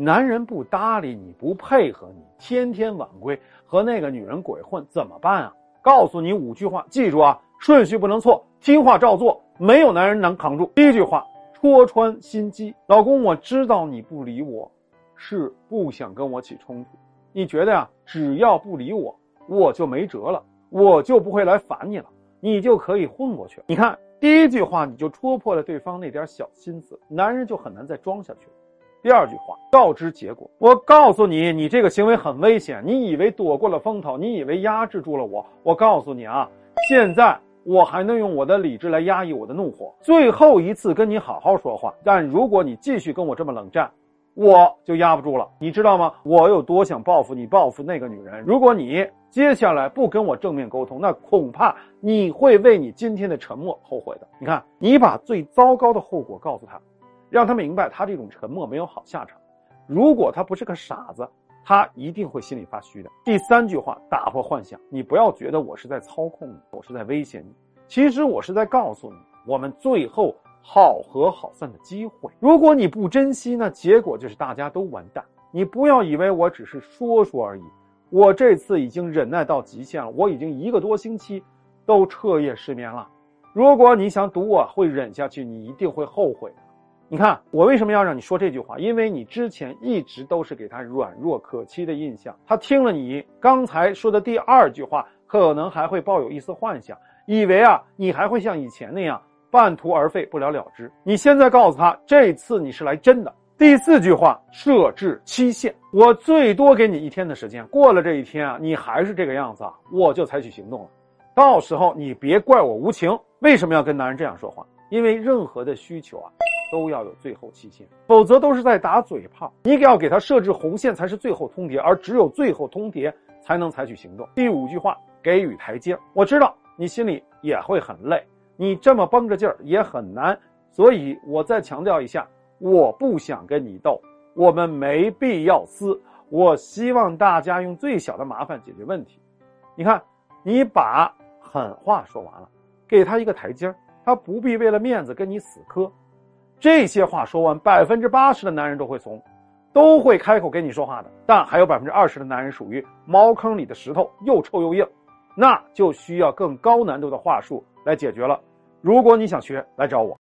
男人不搭理你，不配合你，天天晚归，和那个女人鬼混，怎么办啊？告诉你五句话，记住啊，顺序不能错，听话照做，没有男人能扛住。第一句话，戳穿心机，老公，我知道你不理我，是不想跟我起冲突。你觉得呀，只要不理我，我就没辙了，我就不会来烦你了，你就可以混过去。你看，第一句话你就戳破了对方那点小心思，男人就很难再装下去了。第二句话，告知结果。我告诉你，你这个行为很危险。你以为躲过了风头，你以为压制住了我。我告诉你啊，现在我还能用我的理智来压抑我的怒火。最后一次跟你好好说话，但如果你继续跟我这么冷战，我就压不住了。你知道吗？我有多想报复你，报复那个女人。如果你接下来不跟我正面沟通，那恐怕你会为你今天的沉默后悔的。你看，你把最糟糕的后果告诉他。让他明白，他这种沉默没有好下场。如果他不是个傻子，他一定会心里发虚的。第三句话，打破幻想，你不要觉得我是在操控你，我是在威胁你。其实我是在告诉你，我们最后好合好散的机会。如果你不珍惜，那结果就是大家都完蛋。你不要以为我只是说说而已，我这次已经忍耐到极限了。我已经一个多星期都彻夜失眠了。如果你想赌我会忍下去，你一定会后悔。你看，我为什么要让你说这句话？因为你之前一直都是给他软弱可欺的印象。他听了你刚才说的第二句话，可能还会抱有一丝幻想，以为啊，你还会像以前那样半途而废、不了了之。你现在告诉他，这次你是来真的。第四句话，设置期限，我最多给你一天的时间，过了这一天啊，你还是这个样子啊，我就采取行动了。到时候你别怪我无情。为什么要跟男人这样说话？因为任何的需求啊。都要有最后期限，否则都是在打嘴炮。你给要给他设置红线才是最后通牒，而只有最后通牒才能采取行动。第五句话，给予台阶。我知道你心里也会很累，你这么绷着劲儿也很难，所以我再强调一下，我不想跟你斗，我们没必要撕。我希望大家用最小的麻烦解决问题。你看，你把狠话说完了，给他一个台阶他不必为了面子跟你死磕。这些话说完，百分之八十的男人都会怂，都会开口跟你说话的。但还有百分之二十的男人属于茅坑里的石头，又臭又硬，那就需要更高难度的话术来解决了。如果你想学，来找我。